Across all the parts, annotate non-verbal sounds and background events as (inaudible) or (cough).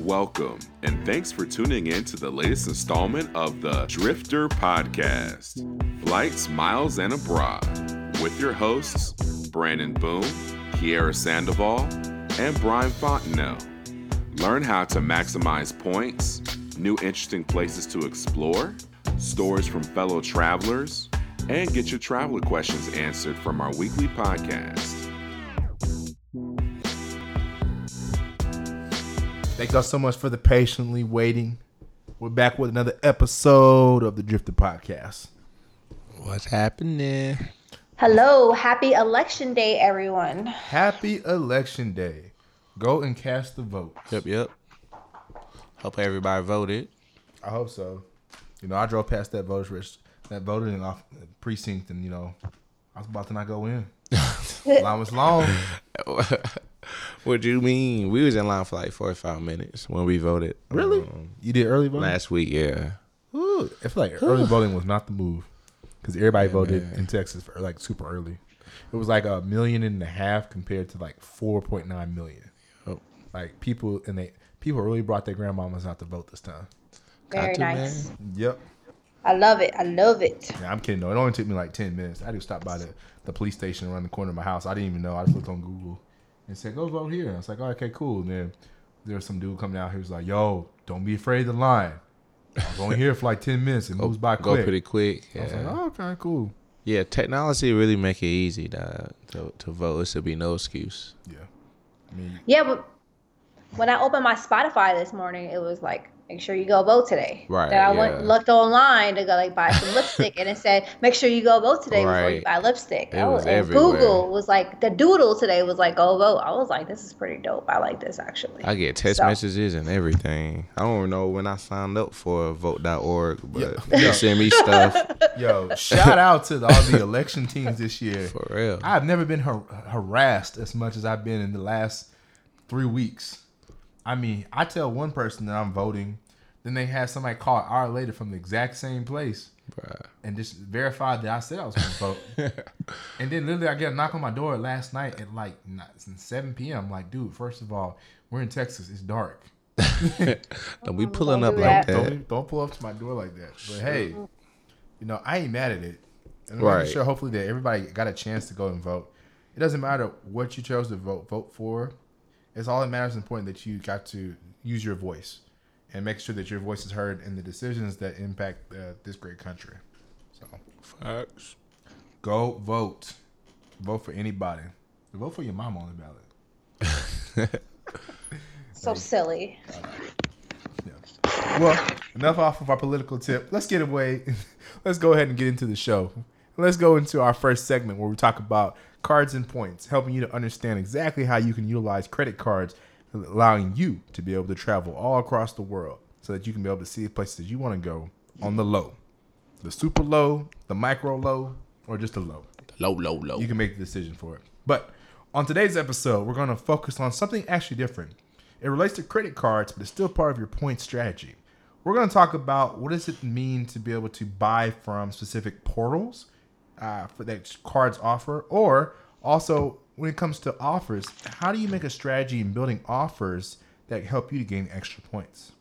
Welcome, and thanks for tuning in to the latest installment of the Driftr Podcast Flights, Miles, and Abroad with your hosts, Brandon Boone, Kiera Sandoval, and Brian Fontenelle. Learn how to maximize points, new interesting places to explore, stories from fellow travelers, and get your traveler questions answered from our weekly podcast. Thank y'all so much for the patiently waiting. We're back with another episode of the Driftr Podcast. What's happening? Hello, happy election day, everyone. Happy Election Day. Go and cast the vote. Yep, yep. Hope everybody voted. I hope so. You know, I drove past that voter that voting off precinct, and you know, I was about to not go in. (laughs) line was long. (laughs) what do you mean? We was in line for like forty five minutes when we voted. Really? um, You did early voting? last week, yeah. Ooh, I feel like early (sighs) voting was not the move because everybody voted man. in Texas for like super early. It was like a million and a half compared to like four point nine million. Oh. Like people and they people really brought their grandmamas out to vote this time. Very to, nice. man. Yep. I love it. I love it. Yeah, I'm kidding though. It only took me like ten minutes. I had to stop by the, the police station around the corner of my house. I didn't even know. I just looked on Google and said, "Go vote here." I was like, oh, "Okay, cool." And then there was some dude coming out. He was like, "Yo, don't be afraid of the line." I was only here for like ten minutes. It moves by Go quick. pretty quick. I was like, Yeah. oh, okay, cool. yeah, technology really make it easy to, to to vote. There should be no excuse. Yeah. I mean, Yeah, but when I opened my Spotify this morning, it was like, make sure you go vote today. Right, Then I went looked online to go like buy some lipstick, and it (laughs) said, make sure you go vote today before you buy lipstick. It Oh, was and everywhere. Google was like, the doodle today was like, go vote. I was like, this is pretty dope. I like this actually. I get text So- messages and everything. I don't know when I signed up for vote.org, but Yeah. (laughs) they send me stuff (laughs) yo, shout out to all the election teams this year. for real. I've never been har- harassed as much as I've been in the last three weeks. I mean, I tell one person that I'm voting, then they have somebody call an hour later from the exact same place Bruh. and just verify that I said I was going to vote. (laughs) and then literally, I get a knock on my door last night at like 7 p.m. I'm like, dude, first of all, we're in Texas. It's dark. (laughs) Don't be pulling don't up do like that. that. Don't, don't pull up to my door like that. But hey, you know, I ain't mad at it. And I'm Right. sure hopefully that everybody got a chance to go and vote. It doesn't matter what you chose to vote vote for. It's all that matters important that you got to use your voice and make sure that your voice is heard in the decisions that impact uh, this great country. So Facts. go vote. Vote for anybody. Vote for your mom on the ballot. (laughs) so silly. Yeah. Well, enough off of our political tip. Let's get away. (laughs) Let's go ahead and get into the show. Let's go into our first segment where we talk about cards and points, helping you to understand exactly how you can utilize credit cards, allowing you to be able to travel all across the world so that you can be able to see places that you want to go on the low. The super low, the micro low, or just the low. Low, low, low. You can make the decision for it. But on today's episode, we're going to focus on something actually different. It relates to credit cards, but it's still part of your point strategy. We're going to talk about what does it mean to be able to buy from specific portals uh, for that cards offer, or also when it comes to offers, how do you make a strategy in building offers that help you to gain extra points?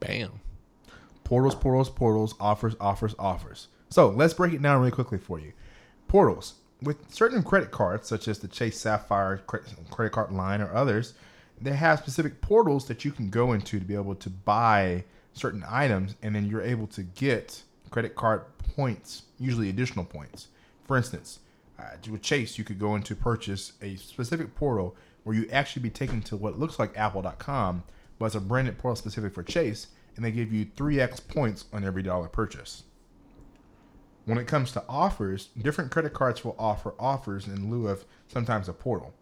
Bam. Portals, portals, portals, offers, offers, offers. So let's break it down really quickly for you. Portals. With certain credit cards, such as the Chase Sapphire credit card line or others, they have specific portals that you can go into to be able to buy certain items, and then you're able to get credit card points, usually additional points. For instance, uh, with Chase, you could go into purchase a specific portal where you actually be taken to what looks like Apple.com, but it's a branded portal specific for Chase, and they give you 3x points on every dollar purchase. When it comes to offers, different credit cards will offer offers in lieu of sometimes a portal.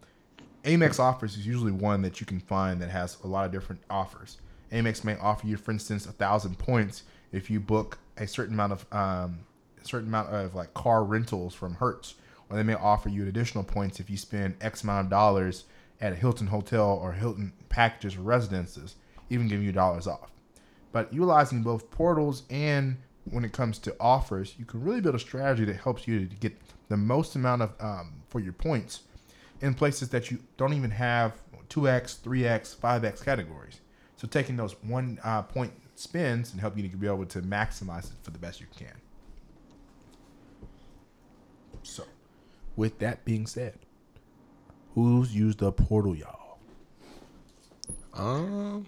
Amex offers is usually one that you can find that has a lot of different offers. Amex may offer you, for instance, a thousand points if you book a certain amount of um, a certain amount of like car rentals from Hertz, or they may offer you additional points if you spend X amount of dollars at a Hilton hotel or Hilton packages or residences, even giving you dollars off. But utilizing both portals and when it comes to offers, you can really build a strategy that helps you to get the most amount of um, for your points in places that you don't even have 2x, 3x, 5x categories. So taking those one uh, point spins and help you to be able to maximize it for the best you can. So, with that being said, who's used the portal, y'all? Um,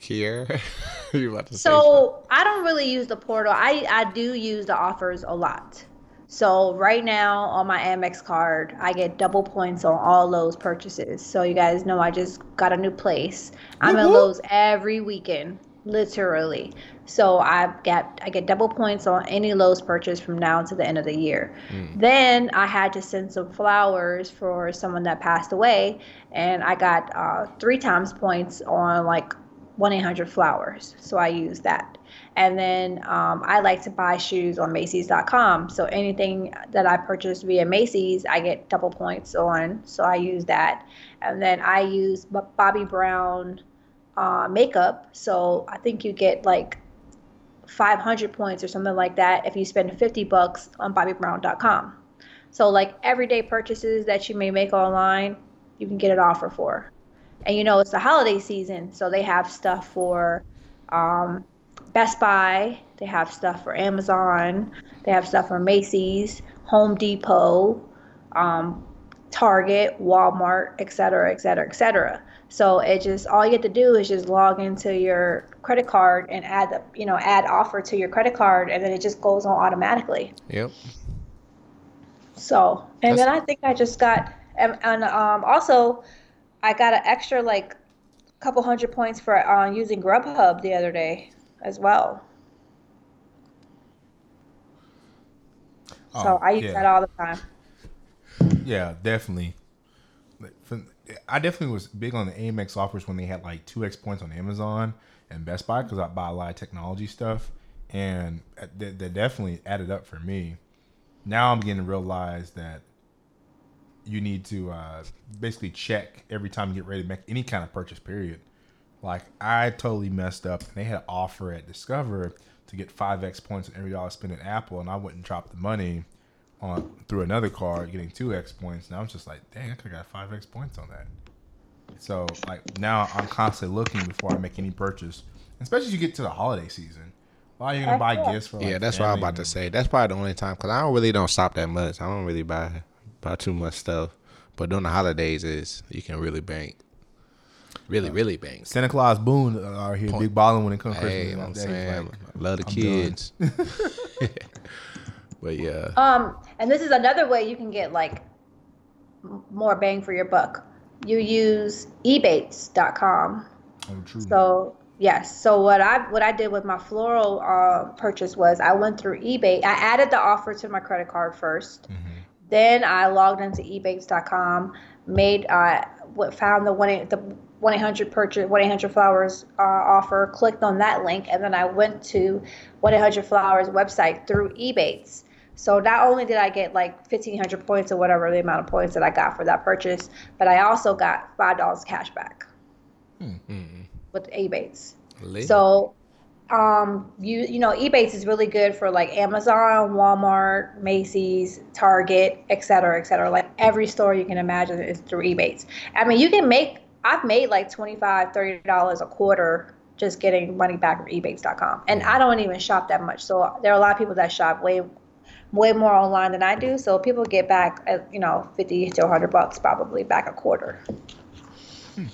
Kiera, (laughs) you about to say? So I don't really use the portal. I I do use the offers a lot. So right now on my Amex card, I get double points on all Lowe's purchases. So you guys know I just got a new place. I'm in Lowe's every weekend, literally. So I get I get double points on any Lowe's purchase from now to the end of the year. Then I had to send some flowers for someone that passed away, and I got uh, three times points on like 1 800 flowers. So I use that. And then um, I like to buy shoes on Macy's.com. So anything that I purchase via Macy's, I get double points on. So I use that. And then I use Bobbi Brown uh, makeup. So I think you get like 500 points or something like that if you spend 50 bucks on BobbiBrown.com. So like everyday purchases that you may make online, you can get an offer for and you know it's the holiday season so they have stuff for um, best buy they have stuff for amazon they have stuff for macy's home depot um, target walmart et cetera et cetera et cetera. So it just all you have to do is just log into your credit card and add the you know add offer to your credit card and then it just goes on automatically. Yep. so, and then I think I just got, and, and um, also, I got an extra like couple hundred points for uh, using Grubhub the other day as well. So Oh, I use yeah. that all the time. Yeah, definitely. I definitely was big on the Amex offers when they had like two X points on Amazon and Best Buy because I buy a lot of technology stuff, and they, they definitely added up for me. Now I'm beginning to realize that you need to uh, basically check every time you get ready to make any kind of purchase. Period. Like I totally messed up, and they had an offer at Discover to get five X points on every dollar spent at Apple, and I wouldn't drop the money on through another card, getting two X points. And I was just like, dang, I could have got five X points on that. So like now I'm constantly looking before I make any purchase, especially as you get to the holiday season. Why are you gonna buy gifts for? Like, yeah, that's what I'm about to say. That's probably the only time because I don't really don't shop that much. I don't really buy buy too much stuff. But during the holidays, is you can really bank, really, really bank. Santa Claus Boone uh, are here, big balling when it comes to Hey, Christmas. I'm saying, like, I love the I'm kids. (laughs) (laughs) but yeah, Um, and this is another way you can get like more bang for your buck. You use ebates.com. oh, true. So yes. So what I what I did with my floral uh, purchase was I went through eBay. I added the offer to my credit card 1st Then I logged into eBates.com, made uh, what found the one eight- the one eight hundred purchase one eight hundred flowers uh, offer. Clicked on that link, and then I went to one eight hundred flowers website through eBates. So not only did I get like fifteen hundred points or whatever the amount of points that I got for that purchase, but I also got five dollars cash back with Ebates. Lit. So, um, you you know, Ebates is really good for like Amazon, Walmart, Macy's, Target, et cetera, et cetera. Like every store you can imagine is through Ebates. I mean, you can make. I've made like $25, 30 dollars a quarter just getting money back from Ebates.com, and I don't even shop that much. So there are a lot of people that shop way way more online than I do. So people get back, you know, 50 to 100 bucks probably back a quarter. Hmm.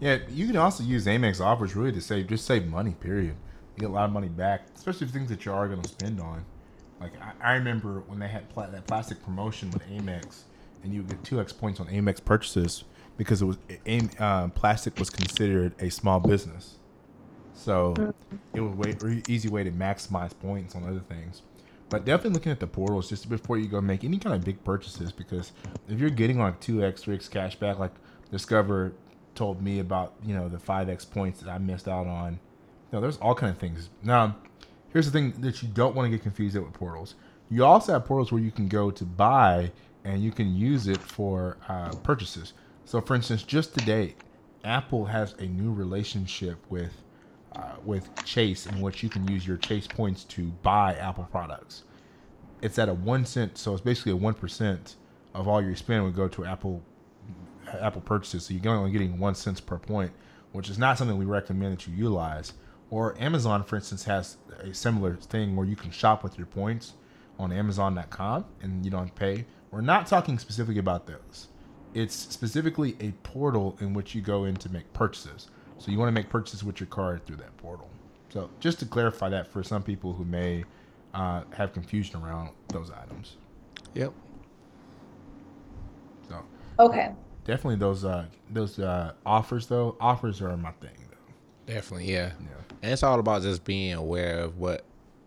Yeah, you can also use Amex offers really to save just save money. Period. You get a lot of money back, especially things that you are going to spend on. Like I, I remember when they had that Plastiq promotion with Amex, and you would get two X points on Amex purchases because it was Am- uh, Plastiq was considered a small business, so it was way very easy way to maximize points on other things. But definitely looking at the portals just before you go make any kind of big purchases because if you're getting like two X, three X cash back, like Discover told me about, you know, the five X points that I missed out on. You know, there's all kind of things. Now, here's the thing that you don't want to get confused with portals. You also have portals where you can go to buy and you can use it for uh, purchases. So, for instance, just today, Apple has a new relationship with uh, with Chase, in which you can use your Chase points to buy Apple products. It's at a one cent, so it's basically a one percent of all your spend would go to Apple Apple purchases, so you're only getting one cents per point, which is not something we recommend that you utilize. Or Amazon, for instance, has a similar thing where you can shop with your points on Amazon.com and you don't pay. We're not talking specifically about those. It's specifically a portal in which you go in to make purchases. So you want to make purchases with your card through that portal. So just to clarify that for some people who may uh, have confusion around those items. Yep. So Okay. definitely those uh, those uh, offers though. Offers are my thing though. Definitely, yeah. Yeah. And it's all about just being aware of what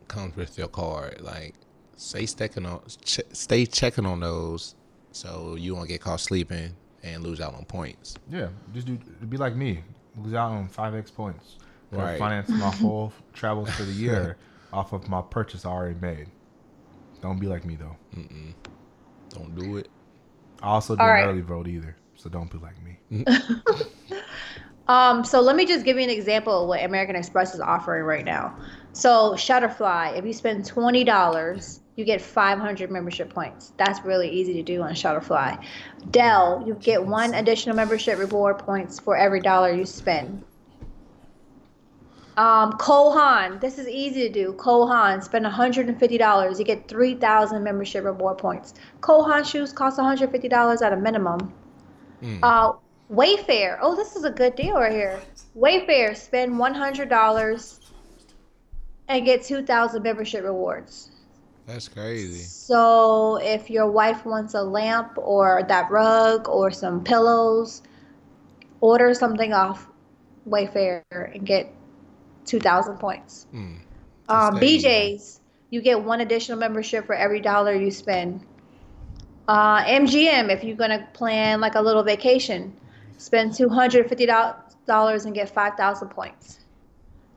comes with your card. Like, stay checking on, ch- stay checking on those, so you won't get caught sleeping and lose out on points. Yeah, just do be like me. Lose out on five X points. Right. finance my (laughs) whole travels for the year (laughs) off of my purchase I already made. Don't be like me though. Mm. Don't do it. I also All didn't right. early vote either, so don't be like me. (laughs) Um, so let me just give you an example of what American Express is offering right now. So Shutterfly, if you spend twenty dollars, you get five hundred membership points. That's really easy to do on Shutterfly. Dell, you get one additional membership reward points for every dollar you spend. Um, Cole Haan, this is easy to do. Cole Haan, spend $150, you get 3,000 membership reward points. Cole Haan shoes cost $150 at a minimum. Uh, Wayfair. Oh, this is a good deal right here. Wayfair, spend one hundred dollars and get two thousand membership rewards. That's crazy. So if your wife wants a lamp or that rug or some pillows, order something off Wayfair and get two thousand points. Mm. Um, BJ's, you get one additional membership for every dollar you spend. Uh, MGM, if you're gonna plan like a little vacation, spend two hundred fifty dollars and get five thousand points.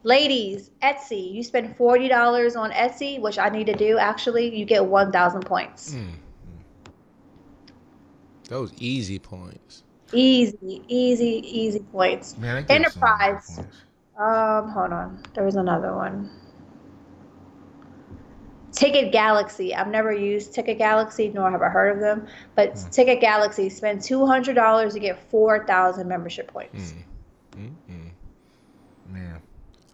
Ladies, Etsy, you spend forty dollars on Etsy, which I need to do actually, you get one thousand points. Mm. mm. Those easy points. Easy, easy, easy points. Man, Enterprise. points. Um, hold on. There was another one. Ticket Galaxy. I've never used Ticket Galaxy, nor have I heard of them. But hmm. Ticket Galaxy, spend two hundred dollars to get four thousand membership points. Mm-mm. Man,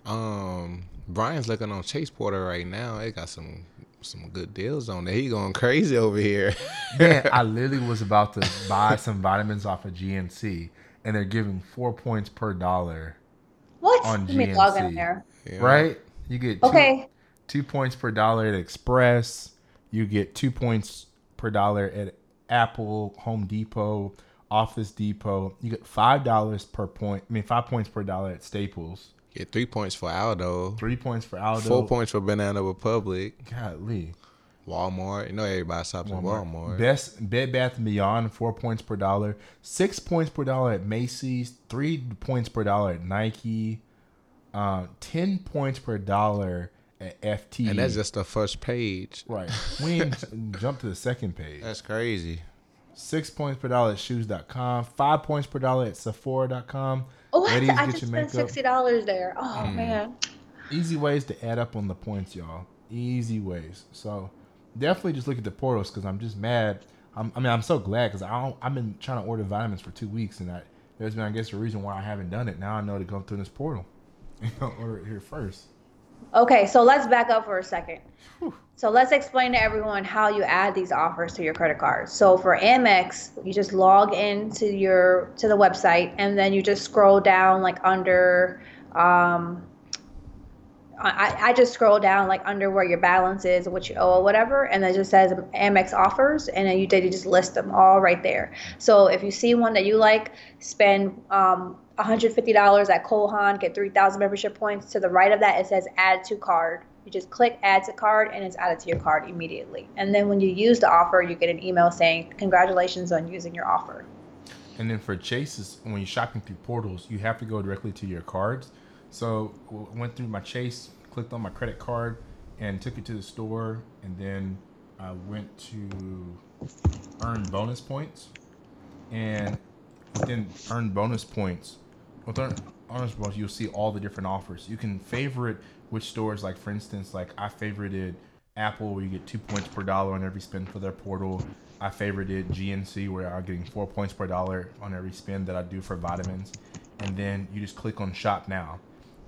Um, Brian's looking on Chase Porter right now. They got some some good deals on there. He going crazy over here. man, (laughs) I literally was about to buy some vitamins off of GNC, and they're giving four points per dollar. What? On Let me log in there. Yeah. Right? You get two, Okay. two points per dollar at Express. You get two points per dollar at Apple, Home Depot, Office Depot. You get five dollars per point. I mean, five points per dollar at Staples. Get three points for Aldo. Three points for Aldo. Four points for Banana Republic. Golly. Walmart. You know everybody shops at Walmart. Best Bed Bath and Beyond, four points per dollar. Six points per dollar at Macy's. Three points per dollar at Nike. Uh, ten points per dollar at FT. And that's just the first page. right. We ain't (laughs) jump to the second page. That's crazy. Six points per dollar at shoes.com. Five points per dollar at Sephora.com. Oh, I, Ladies, I get just spent makeup. sixty dollars there. Oh mm. man. Easy ways to add up on the points, y'all. Easy ways. So definitely just look at the portals because I'm just mad. I'm, I mean, I'm so glad because I I've been trying to order vitamins for two weeks and I, there's been, I guess, a reason why I haven't done it. Now I know to go through this portal. (laughs) You know, order it here first. Okay, so let's back up for a second. So let's explain to everyone how you add these offers to your credit card. So for Amex, you just log into your to the website and then you just scroll down like under um I, I just scroll down like under where your balance is, what you owe or whatever, and then it just says Amex offers, and then you, they just list them all right there. So if you see one that you like, spend um, $150 at Cole Haan, get 3,000 membership points. To the right of that, it says add to card. You just click add to card, and it's added to your card immediately. And then when you use the offer, you get an email saying congratulations on using your offer. And then for Chase's, when you're shopping through portals, you have to go directly to your cards. So I went through my Chase, clicked on my credit card, and took it to the store, and then I went to earn bonus points, and within earn bonus points, with bonus points, you'll see all the different offers. You can favorite which stores, like for instance, like I favorited Apple, where you get two points per dollar on every spend for their portal. I favorited GNC where I'm getting four points per dollar on every spend that I do for vitamins. And then you just click on shop now.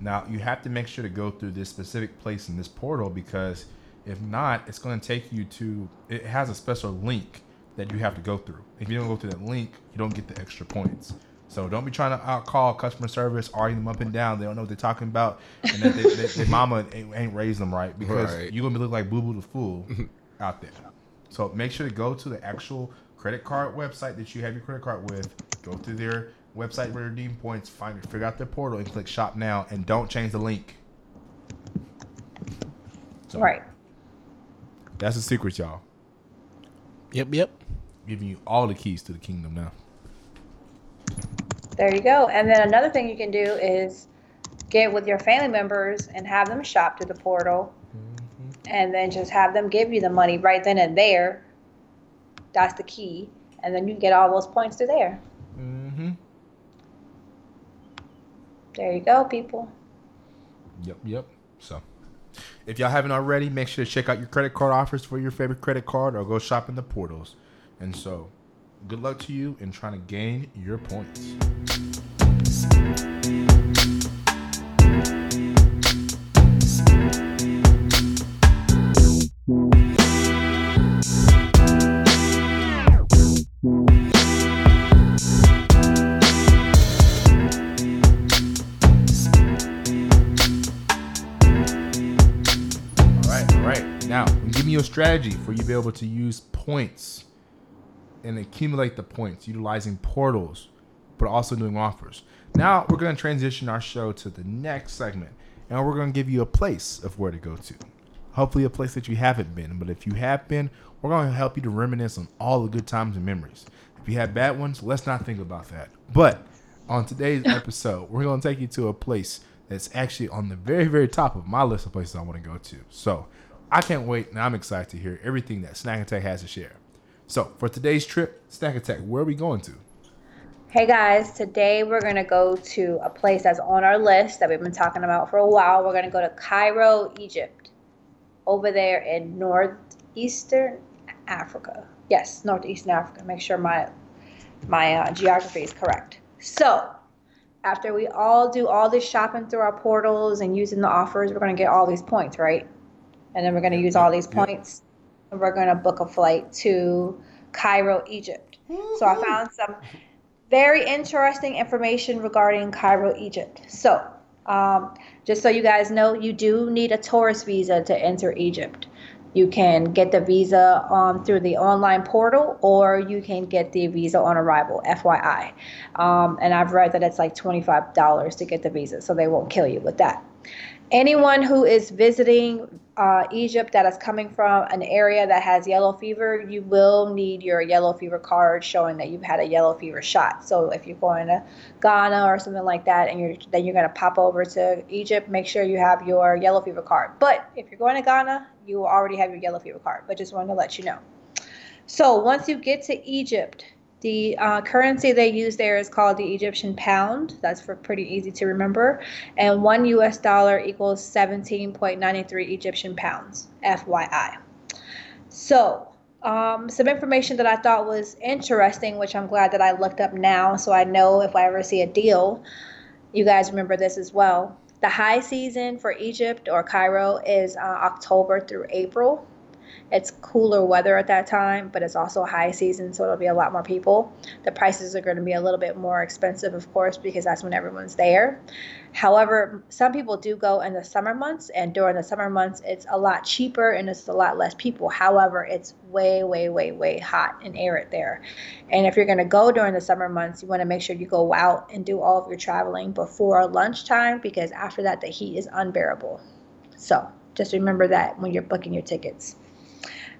Now you have to make sure to go through this specific place in this portal because if not, it's going to take you to. It has a special link that you have to go through. If you don't go through that link, you don't get the extra points. So don't be trying to outcall customer service, arguing them up and down. They don't know what they're talking about, and that they, they, their mama ain't, ain't raised them right because Right. you're gonna be look like Boo Boo the fool out there. So make sure to go to the actual credit card website that you have your credit card with. Go through their website where redeem points, find figure out their portal, and click shop now. And don't change the link. So Right. That's the secret, y'all. Yep, yep. Giving you all the keys to the kingdom now. There you go. And then another thing you can do is get with your family members and have them shop through the portal and then just have them give you the money right then and there. That's the key. And then you get all those points through there. Mm-hmm. There you go, people. Yep, yep. So, if y'all haven't already, make sure to check out your credit card offers for your favorite credit card or go shop in the portals. And so, good luck to you in trying to gain your points. All right, all right. Now, give me giving you a strategy for you to be able to use points and accumulate the points utilizing portals, but also doing offers. Now, we're going to transition our show to the next segment, and we're going to give you a place of where to go to. Hopefully, a place that you haven't been, but if you have been, we're going to help you to reminisce on all the good times and memories. If you had bad ones, let's not think about that. But on today's (laughs) episode, we're going to take you to a place that's actually on the very, very top of my list of places I want to go to. So I can't wait, and I'm excited to hear everything that Snack Attack has to share. So for today's trip, Snack Attack, where are we going to? Hey guys, today we're going to go to a place that's on our list that we've been talking about for a while. We're going to go to Cairo, Egypt, over there in northeastern Africa. Yes, northeastern Africa. Make sure my my uh, geography is correct. So, after we all do all this shopping through our portals and using the offers, we're going to get all these points, right? And then we're going to use all these points and we're going to book a flight to Cairo, Egypt. So, I found some very interesting information regarding Cairo, Egypt. So, um, just so you guys know, you do need a tourist visa to enter Egypt. You can get the visa um, through the online portal, or you can get the visa on arrival. FYI, um, and I've read that it's like twenty-five dollars to get the visa, so they won't kill you with that. Anyone who is visiting uh, Egypt that is coming from an area that has yellow fever, you will need your yellow fever card showing that you've had a yellow fever shot. So if you're going to Ghana or something like that, and you're then you're going to pop over to Egypt, make sure you have your yellow fever card. But if you're going to Ghana, you already have your yellow fever card. But just wanted to let you know. So once you get to Egypt, the uh, currency they use there is called the Egyptian pound. That's for pretty easy to remember. And one US dollar equals 17.93 Egyptian pounds, FYI. So, um, some information that I thought was interesting, which I'm glad that I looked up now so I know if I ever see a deal, you guys remember this as well. The high season for Egypt or Cairo is uh, October through April. It's cooler weather at that time, but it's also high season, so it'll be a lot more people. The prices are going to be a little bit more expensive, of course, because that's when everyone's there. However, some people do go in the summer months, and during the summer months, it's a lot cheaper and it's a lot less people. However, it's way, way, way, way hot and arid there. And if you're going to go during the summer months, you want to make sure you go out and do all of your traveling before lunchtime because after that, the heat is unbearable. So just remember that when you're booking your tickets.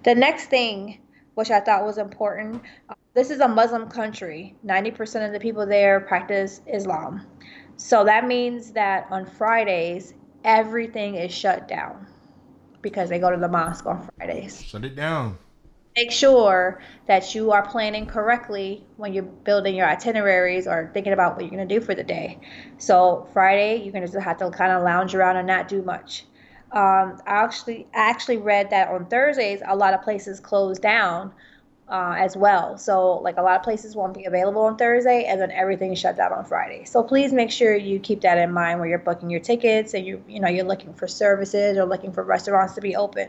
The next thing, which I thought was important, uh, this is a Muslim country. 90% of the people there practice Islam. So that means that on Fridays, everything is shut down because they go to the mosque on Fridays. Shut it down. Make sure that you are planning correctly when you're building your itineraries or thinking about what you're going to do for the day. So Friday, you're going to just have to kind of lounge around and not do much um, I actually I actually read that on Thursdays a lot of places close down uh, as well. So, like a lot of places won't be available on Thursday, and then everything shut down on Friday. So please make sure you keep that in mind when you're booking your tickets and you you know you're looking for services or looking for restaurants to be open.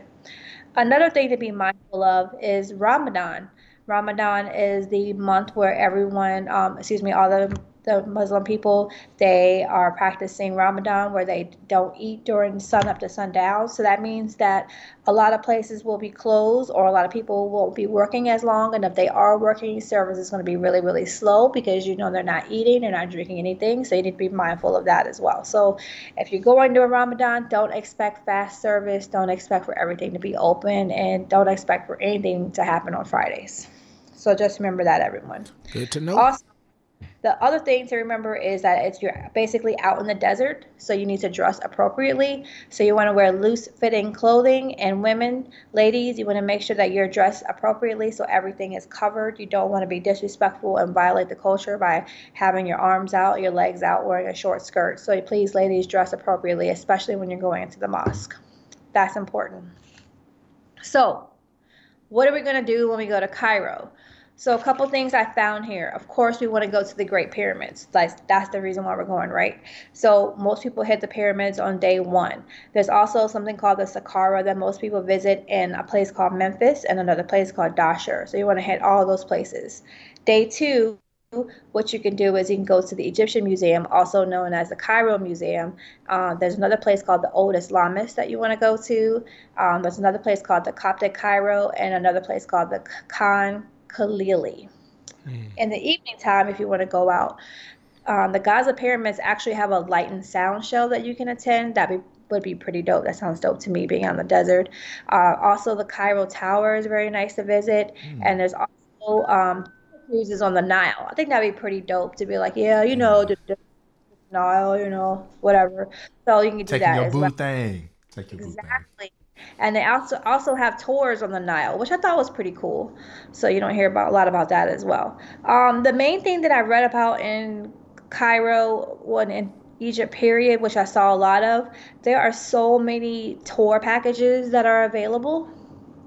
Another thing to be mindful of is Ramadan. Ramadan is the month where everyone, um, excuse me, all the the Muslim people, they are practicing Ramadan where they don't eat during sun up to sundown. So that means that a lot of places will be closed or a lot of people won't be working as long. And if they are working, service is going to be really, really slow because you know they're not eating, they're not drinking anything. So you need to be mindful of that as well. So if you're going to a Ramadan, don't expect fast service, don't expect for everything to be open, and don't expect for anything to happen on Fridays. So just remember that, everyone. Good to know. Also, the other thing to remember is that it's you're basically out in the desert, so you need to dress appropriately. So you want to wear loose fitting clothing, and women, ladies, you want to make sure that you're dressed appropriately so everything is covered. You don't want to be disrespectful and violate the culture by having your arms out, your legs out, wearing a short skirt. So please, ladies, dress appropriately, especially when you're going into the mosque. That's important. So, what are we going to do when we go to Cairo? So a couple things I found here. Of course, we want to go to the Great Pyramids. That's that's the reason why we're going, right? So most people hit the pyramids on day one. There's also something called the Saqqara that most people visit in a place called Memphis and another place called Dahshur. So you want to hit all those places. Day two, what you can do is you can go to the Egyptian Museum, also known as the Cairo Museum. Uh, there's another place called the Old Islamist that you want to go to. Um, there's another place called the Coptic Cairo and another place called the Khan Khalili. Mm. In the evening time, if you want to go out, um, the Giza pyramids actually have a light and sound show that you can attend. That be, would be pretty dope. That sounds dope to me, being on the desert. Uh, also, the Cairo Tower is very nice to visit, mm. and there's also um, cruises on the Nile. I think that'd be pretty dope to be like, yeah, you know, the, the Nile, you know, whatever. So you can do Taking that your boo well. thing. Take your exactly and they also also have tours on the Nile, which I thought was pretty cool. So you don't hear about a lot about that as well. Um, the main thing that I read about in Cairo, when in Egypt period, which I saw a lot of, there are so many tour packages that are available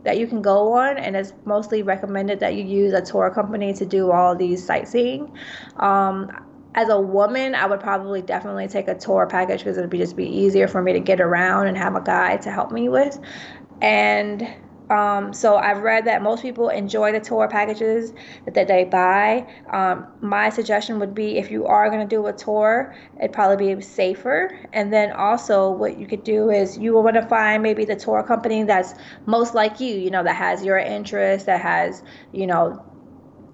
that you can go on, and it's mostly recommended that you use a tour company to do all these sightseeing. Um, as a woman, I would probably definitely take a tour package because it'd be just be easier for me to get around and have a guide to help me with. And um, so I've read that most people enjoy the tour packages that, that they buy. Um, my suggestion would be if you are going to do a tour, it'd probably be safer. And then also, what you could do is you will want to find maybe the tour company that's most like you, you know, that has your interest, that has, you know,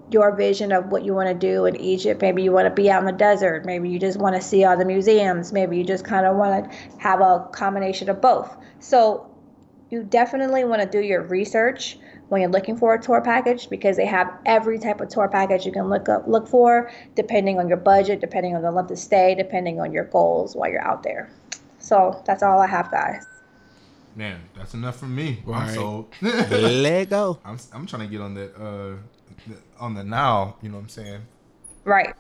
your vision of what you want to do in Egypt. Maybe you want to be out in the desert. Maybe you just want to see all the museums. Maybe you just kind of want to have a combination of both. So you definitely want to do your research when you're looking for a tour package because they have every type of tour package you can look up look for depending on your budget, depending on the length of stay, depending on your goals while you're out there. So that's all I have, guys. Man, that's enough for me. I'm Right. sold. (laughs) Lego. I'm I'm trying to get on that uh on the now. You know what I'm saying? Right.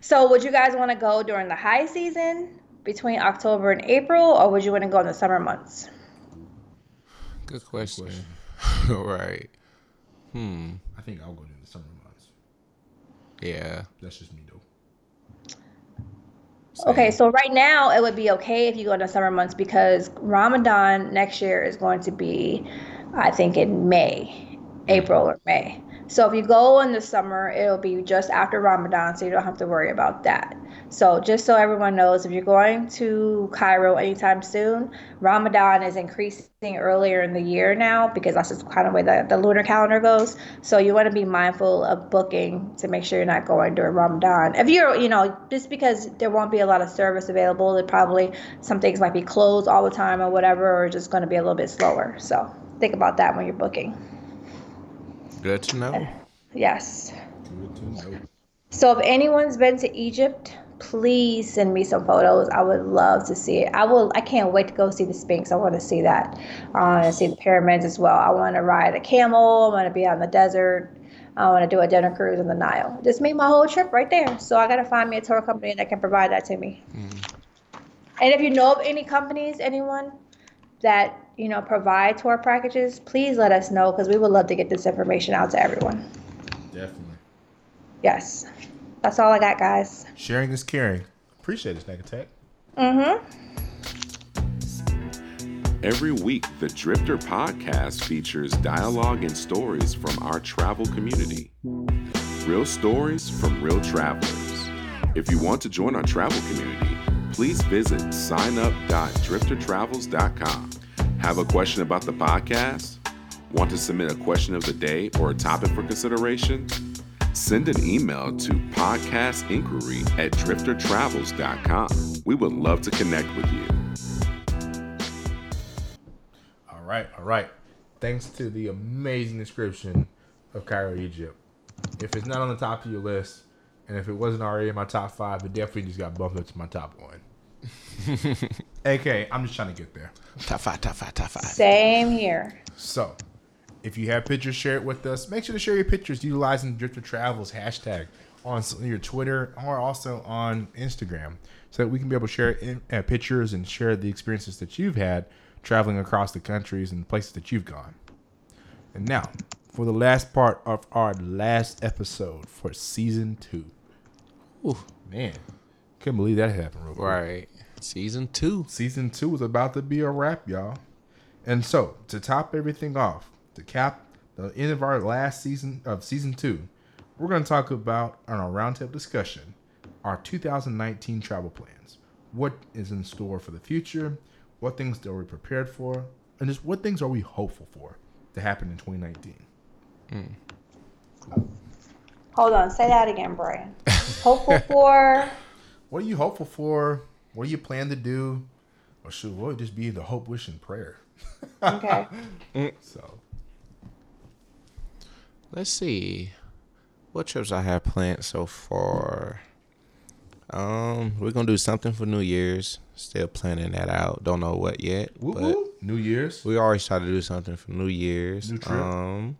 So would you guys want to go during the high season between October and April, or would you want to go in the summer months? Good question. All (laughs) right. Hmm. I think I'll go in the summer months. Yeah. That's just me though. Okay, so right now it would be okay if you go in the summer months because Ramadan next year is going to be, I think, in May, April or May. So if you go in the summer, it'll be just after Ramadan, so you don't have to worry about that. So just so everyone knows, if you're going to Cairo anytime soon, Ramadan is increasing earlier in the year now because that's just kind of way the, the lunar calendar goes. So you want to be mindful of booking to make sure you're not going during Ramadan. If you're, you know, just because there won't be a lot of service available, there probably some things might be closed all the time or whatever, or just going to be a little bit slower. So think about that when you're booking. Good to know. (sighs) Yes. Good to know. So if anyone's been to Egypt, please send me some photos. I would love to see it. I will. I can't wait to go see the Sphinx. I want to see that, uh, and see the pyramids as well. I want to ride a camel. I want to be out in the desert. I want to do a dinner cruise in the Nile. Just make my whole trip right there. So I got to find me a tour company that can provide that to me. And if you know of any companies, anyone, that you know provide tour packages, please let us know because we would love to get this information out to everyone. Definitely. Yes, that's all I got, guys. Sharing is caring. Appreciate it, Snack Attack. Mm-hmm. Every week, the Driftr podcast features dialogue and stories from our travel community. Real stories from real travelers. If you want to join our travel community, please visit signup.driftertravels.com. Have a question about the podcast? Want to submit a question of the day or a topic for consideration? Send an email to podcastinquiry at driftertravels.com. We would love to connect with you. All right, all right. Thanks to the amazing description of Cairo, Egypt. If it's not on the top of your list, and if it wasn't already in my top five, it definitely just got bumped up to my top one. (laughs) AK, I'm just trying to get there. Top five, top five, top five. Same here. So, if you have pictures, share it with us. Make sure to share your pictures utilizing the Driftr Travels hashtag on your Twitter or also on Instagram, so that we can be able to share in, uh, pictures and share the experiences that you've had traveling across the countries and places that you've gone. And now, for the last part of our last episode for season two. Ooh. Man, couldn't believe that happened. Real quick. Right. Season two. Season two is about to be a wrap, y'all. And so, to top everything off, to cap the end of our last season of season two, we're going to talk about on our roundtable discussion our 2019 travel plans. What is in store for the future? What things are we prepared for? And just what things are we hopeful for to happen in 2019? Hold on, say that again, Brian. Hopeful (laughs) for What are you hopeful for? What do you plan to do? Or should what would just be the hope, wish, and prayer? okay. (laughs) So, Let's see. What trips I have planned so far? Um, we're gonna do something for New Year's. Still planning that out. Don't know what yet. woo but woo, New Year's. we always try to do something for New Year's. New trip? Um,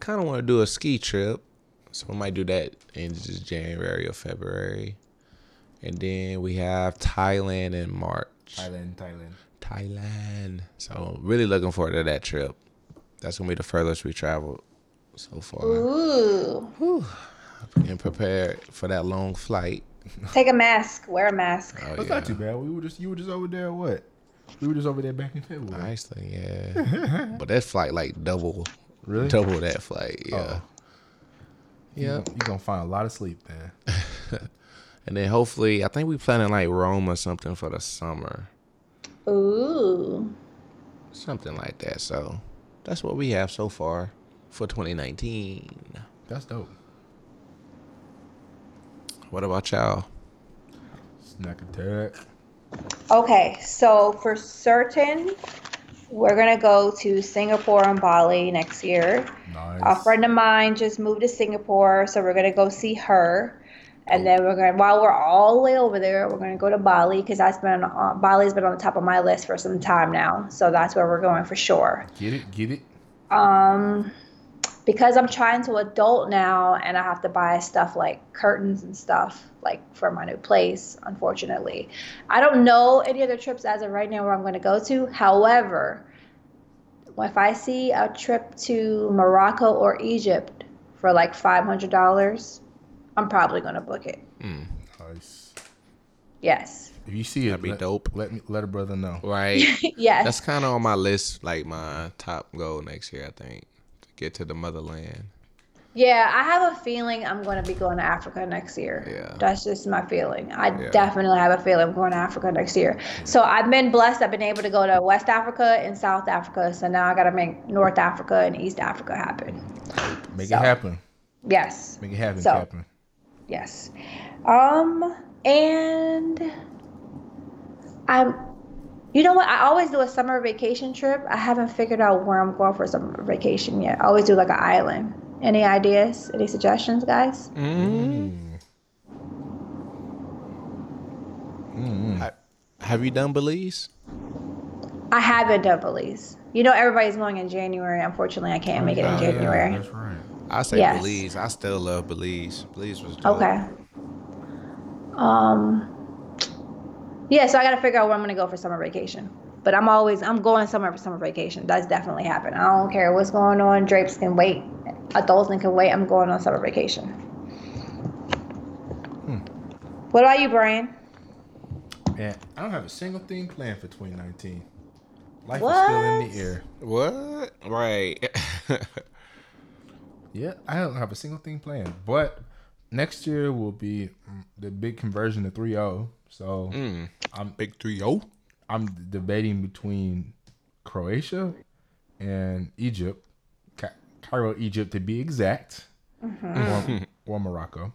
kind of want to do a ski trip, so we might do that in just January or February. And then we have Thailand in March. Thailand, Thailand. Thailand. So really looking forward to that trip. That's gonna be the furthest we traveled so far. Ooh. And prepared for that long flight. (laughs) Take a mask. Wear a mask. Oh That's yeah. not too bad. We were just you were just over there. What? We were just over there back in February. Nicely, yeah. (laughs) but that flight like double, Really? double that flight, yeah. Oh. Yeah. You gonna find a lot of sleep, man. (laughs) And then hopefully, I think we planning like Rome or something for the summer, Ooh. something like that. So that's what we have so far for 2019. That's dope. What about y'all? Snack attack. Okay, so for certain, we're gonna go to Singapore and Bali next year. Nice. A friend of mine just moved to Singapore, so we're gonna go see her. And then we're going while we're all the way over there, we're going to go to Bali because that's been, uh, Bali's been on the top of my list for some time now. So that's where we're going for sure. Get it? Get it? Um, because I'm trying to adult now and I have to buy stuff like curtains and stuff like for my new place, unfortunately. I don't know any other trips as of right now where I'm going to go to. However, if I see a trip to Morocco or Egypt for like $500, I'm probably going to book it. Mm. Nice. Yes. If you see it, That'd be let, dope. Let me let a brother know. Right. (laughs) yes. That's kind of on my list, like my top goal next year. I think to get to the motherland. Yeah, I have a feeling I'm going to be going to Africa next year. Yeah. That's just my feeling. I Yeah. definitely have a feeling I'm going to Africa next year. So I've been blessed. I've been able to go to West Africa and South Africa. So now I got to make North Africa and East Africa happen. Make So- it happen. Yes. Make it happen, So- Captain. Yes. Um, and I'm, you know what? I always do a summer vacation trip. I haven't figured out where I'm going for summer vacation yet. I always do like an island. Any ideas? Any suggestions, guys? Ha- Have you done Belize? I haven't done Belize. You know, everybody's going in January. Unfortunately, I can't make it in Oh, yeah, January. That's right. I say Yes. Belize. I still love Belize. Belize was dope. Okay. Um. Yeah, so I got to figure out where I'm going to go for summer vacation. But I'm always I'm going somewhere for summer vacation. That's definitely happened. I don't care what's going on. Drapes can wait. Adults can wait. I'm going on summer vacation. What about you, Brian? Man, I don't have a single thing planned for 2019. Life is still in the air. What? Right. (laughs) Yeah, I don't have a single thing planned. But next year will be mm, the big conversion to 3-0. So mm. I'm Big three oh. I'm debating between Croatia and Egypt, Ca- Cairo, Egypt to be exact, or, or Morocco,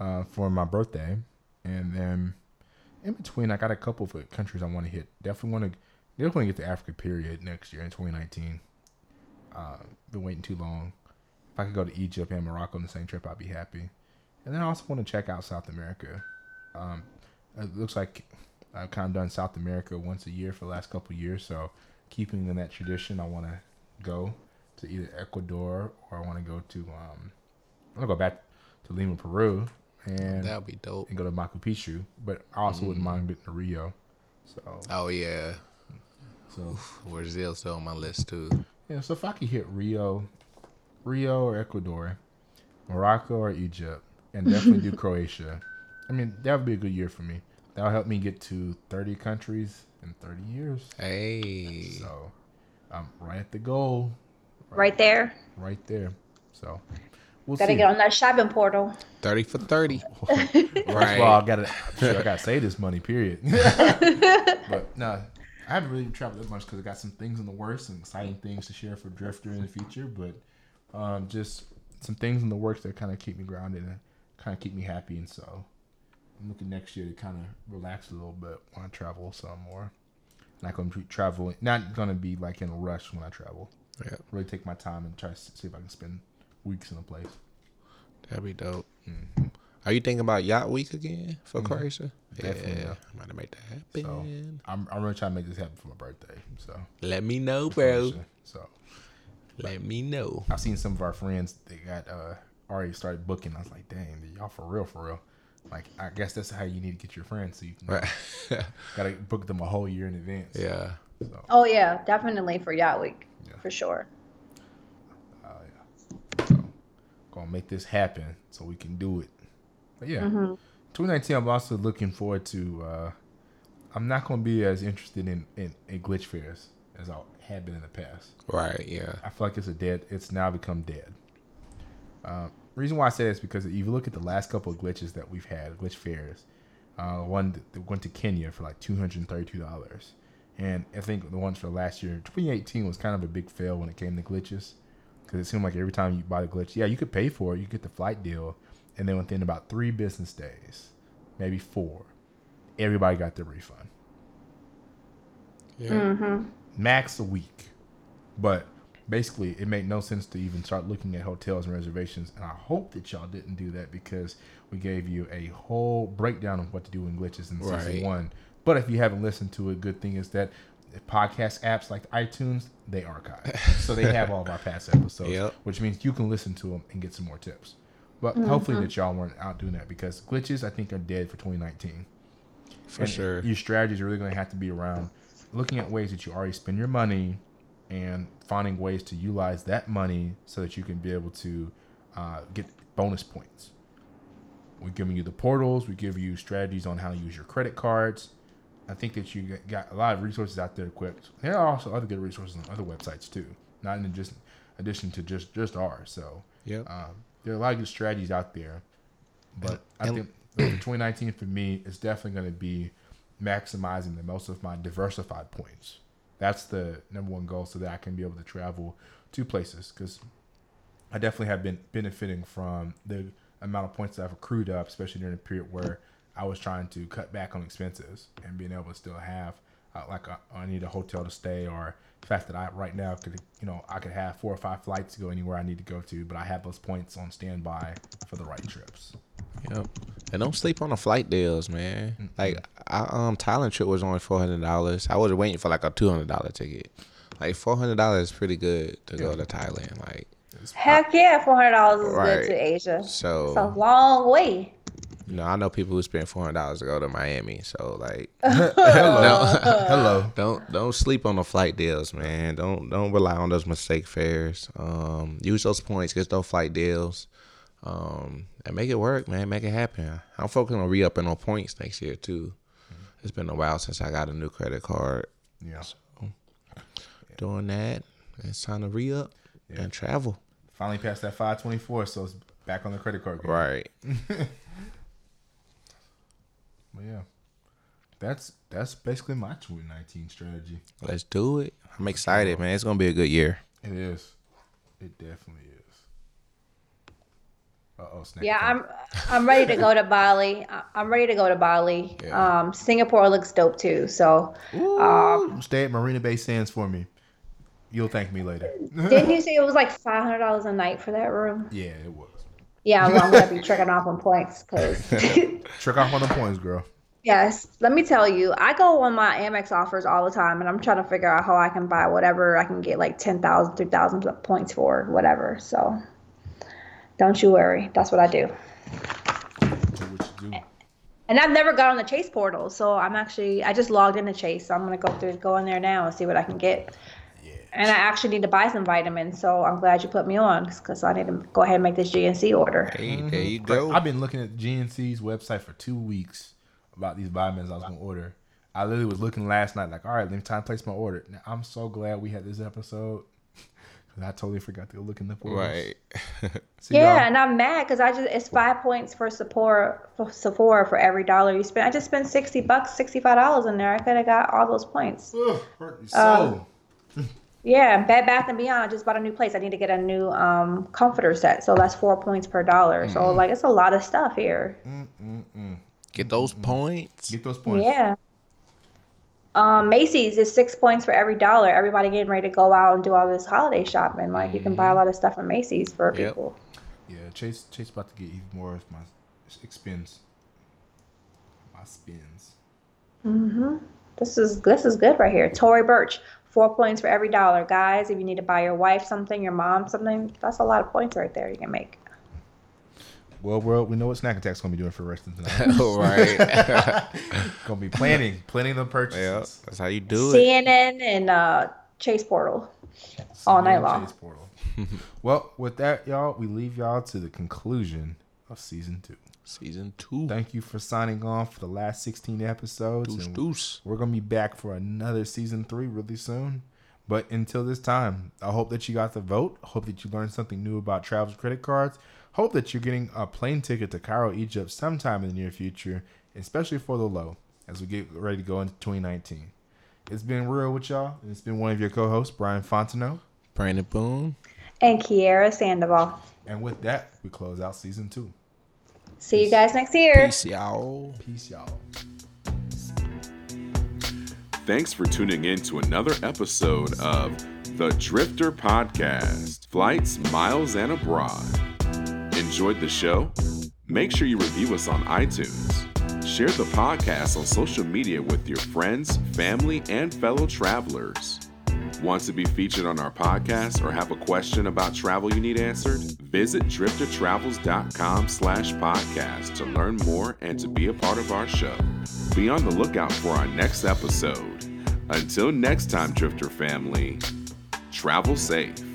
uh, for my birthday, and then in between, I got a couple of countries I want to hit. Definitely want to, definitely get the Africa period next year in 2019. Uh, been waiting too long. If I could go to Egypt and Morocco on the same trip, I'd be happy. And then I also want to check out South America. Um, it looks like I've kind of done South America once a year for the last couple of years. So keeping in that tradition, I want to go to either Ecuador or I want to go to um, I want to go back to Lima, Peru, and That'd be dope. and go to Machu Picchu. But I also wouldn't mind getting to Rio. So Oh yeah. so Brazil's still on my list too. yeah. So if I could hit Rio, Rio or Ecuador, Morocco or Egypt, and definitely do (laughs) Croatia. I mean, that would be a good year for me. That'll help me get to 30 countries in 30 years. Hey. So I'm right at the goal, Right there. right there. So we'll Gotta see. get on that shopping portal. 30 for 30. (laughs) That's (laughs) right. why I gotta, sure, I gotta save this money. Period. but no, I haven't really traveled that much because I got some things in the works and exciting things to share for Driftr in the future. But um, just some things in the works that kind of keep me grounded and kind of keep me happy. And so I'm looking next year to kind of relax a little bit when I travel some more. Not going to be traveling. Not going to be like in a rush when I travel. Yeah, Really take my time and try to see if I can spend weeks in a place. that'd be dope. Mm-hmm. Are you thinking about yacht week again for Croatia? Definitely, yeah. I'm gonna make that So happen. I'm, I'm really trying to make this happen for my birthday. So, Let me know, bro. So Let me know. I've seen some of our friends they got uh already started booking. I was like, dang, y'all for real, for real. Like I guess that's how you need to get your friends so you can Right. (laughs) gotta book them a whole year in advance. yeah. So Oh yeah, definitely for Yacht Week. Yeah. For sure. uh, yeah. So gonna make this happen so we can do it. But yeah. 2019 I'm also looking forward to uh I'm not gonna be as interested in, in, in glitch fairs as I had been in the past. Right. Yeah. I feel like it's a dead. It's now become dead. Uh, reason why I say this is because if you look at the last couple of glitches that we've had, glitch fairs, uh, one that that went to Kenya for like two hundred and thirty-two dollars, and I think the ones for last year, 2018, was kind of a big fail when it came to glitches, because it seemed like every time you buy the glitch, yeah, you could pay for it, you get the flight deal, and then within about three business days, maybe four, everybody got their refund Yeah. Mm-hmm. Max a week. But basically, it made no sense to even start looking at hotels and reservations. And I hope that y'all didn't do that because we gave you a whole breakdown of what to do in glitches in season one. But if you haven't listened to it, good thing is that podcast apps like iTunes they archive, (laughs) so they have all of our past episodes, Yep. which means you can listen to them and get some more tips. But mm-hmm. hopefully that y'all weren't out doing that because glitches I think are dead for 2019. For And sure. Your strategies are really going to have to be around looking at ways that you already spend your money and finding ways to utilize that money so that you can be able to uh, get bonus points. We're giving you the portals. We give you strategies on how to use your credit cards. I think that you got a lot of resources out there equipped. There are also other good resources on other websites too, not in just addition to just just ours. So yeah, um, there are a lot of good strategies out there, but I And- think 2019 for me is definitely going to be maximizing the most of my diversified points. That's the number one goal, so that I can be able to travel to places because I definitely have been benefiting from the amount of points that I've accrued up, especially during a period where I was trying to cut back on expenses and being able to still have uh, like a, I need a hotel to stay or the fact that I right now could you know I could have four or five flights to go anywhere I need to go to, but I have those points on standby for the right trips. Yep. And don't sleep on the flight deals, man. Like our um Thailand trip was only four hundred dollars. I was waiting for like a two hundred dollar ticket. Like four hundred dollars is pretty good to go to Thailand. Like Heck yeah, four hundred dollars is Right. good to Asia. so It's a long way. You know, I know people who spend four hundred dollars to go to Miami. So like, (laughs) (laughs) Hello. Hello. don't don't sleep on the flight deals, man. Don't don't rely on those mistake fares. Um, use those points, get those flight deals, um, and make it work, man. Make it happen. I'm focusing on re upping on points next year too. It's been a while since I got a new credit card. Yeah. So, Doing that, it's time to re up and travel. Finally passed that 524, so it's back on the credit card. Game. Right. (laughs) But yeah. That's that's basically my 2019 strategy. Let's do it. I'm excited, man. It's gonna be a good year. It is. It definitely is. Uh oh, snap. Yeah, attack. I'm I'm ready to go to Bali. I- I'm ready to go to Bali. Yeah. Um, Singapore looks dope too. So, um, Stay at Marina Bay Sands for me. You'll thank me later. didn't you (laughs) say it was like five hundred dollars a night for that room? yeah, it was. Yeah, I'm, I'm gonna be tricking off on points because. (laughs) Trick off on the points, girl. Yes, let me tell you, I go on my Amex offers all the time, and I'm trying to figure out how I can buy whatever I can get like 10,000, 3,000 points for, whatever. So don't you worry. That's what I do. What do. And I've never got on the Chase portal, so I'm actually, I just logged into Chase, so I'm going to go through, go in there now and see what I can get. And I actually need to buy some vitamins, so I'm glad you put me on because I need to go ahead and make this GNC order. Hey, there you mm-hmm. go. I've been looking at GNC's website for two weeks about these vitamins I was gonna order. I literally was looking last night, like, all right, let me time to place my order. Now, I'm so glad we had this episode (laughs) because I totally forgot to go look in the portals. Right. (laughs) See, Yeah, y'all? and I'm mad because I just it's five points for Sephora for Sephora for every dollar you spend. I just spent sixty bucks, sixty five dollars in there. I could have got all those points. Ugh, hurt me um, so. Yeah, Bed Bath and Beyond. I just bought a new place. I need to get a new um comforter set, so that's four points per dollar. So like it's a lot of stuff here. Get those points. Get those points. Yeah. Um, Macy's is six points for every dollar. Everybody getting ready to go out and do all this holiday shopping. Like you can buy a lot of stuff from Macy's for Yep. people. Yeah, Chase Chase about to get even more of my expense. My spins. Mhm. This is this is good right here. Tory Burch, four points for every dollar. Guys, if you need to buy your wife something, your mom something, that's a lot of points right there you can make. Well, world, we know what Snack Attack's gonna be doing for the rest of tonight. All (laughs) right. (laughs) gonna be planning, planning the yeah, purchases. that's how you do it. CNN and uh, Chase Portal. all night long. Chase Portal. (laughs) well, with that, y'all, we leave y'all to the conclusion of season two. Season two. Thank you for signing on for the last 16 episodes. Deuce, deuce. We're gonna be back for another season three really soon. But until this time, I hope that you got the vote. Hope that you learned something new about travel credit cards. Hope that you're getting a plane ticket to Cairo, Egypt sometime in the near future, especially for the low, as we get ready to go into 2019. It's been real with y'all, and it's been one of your co-hosts, Brian Fontenot. Brandon Boone. And Kiera Sandoval. And with that, we close out season two. See you guys next year. Peace, y'all. Peace, y'all. Thanks for tuning in to another episode of the Driftr Podcast Flights, Miles, and Abroad. Enjoyed the show? Make sure you review us on iTunes. Share the podcast on social media with your friends, family, and fellow travelers. Want to be featured on our podcast or have a question about travel you need answered? Visit driftertravels.com slash podcast to learn more and to be a part of our show. Be on the lookout for our next episode. Until next time, Driftr family, travel safe.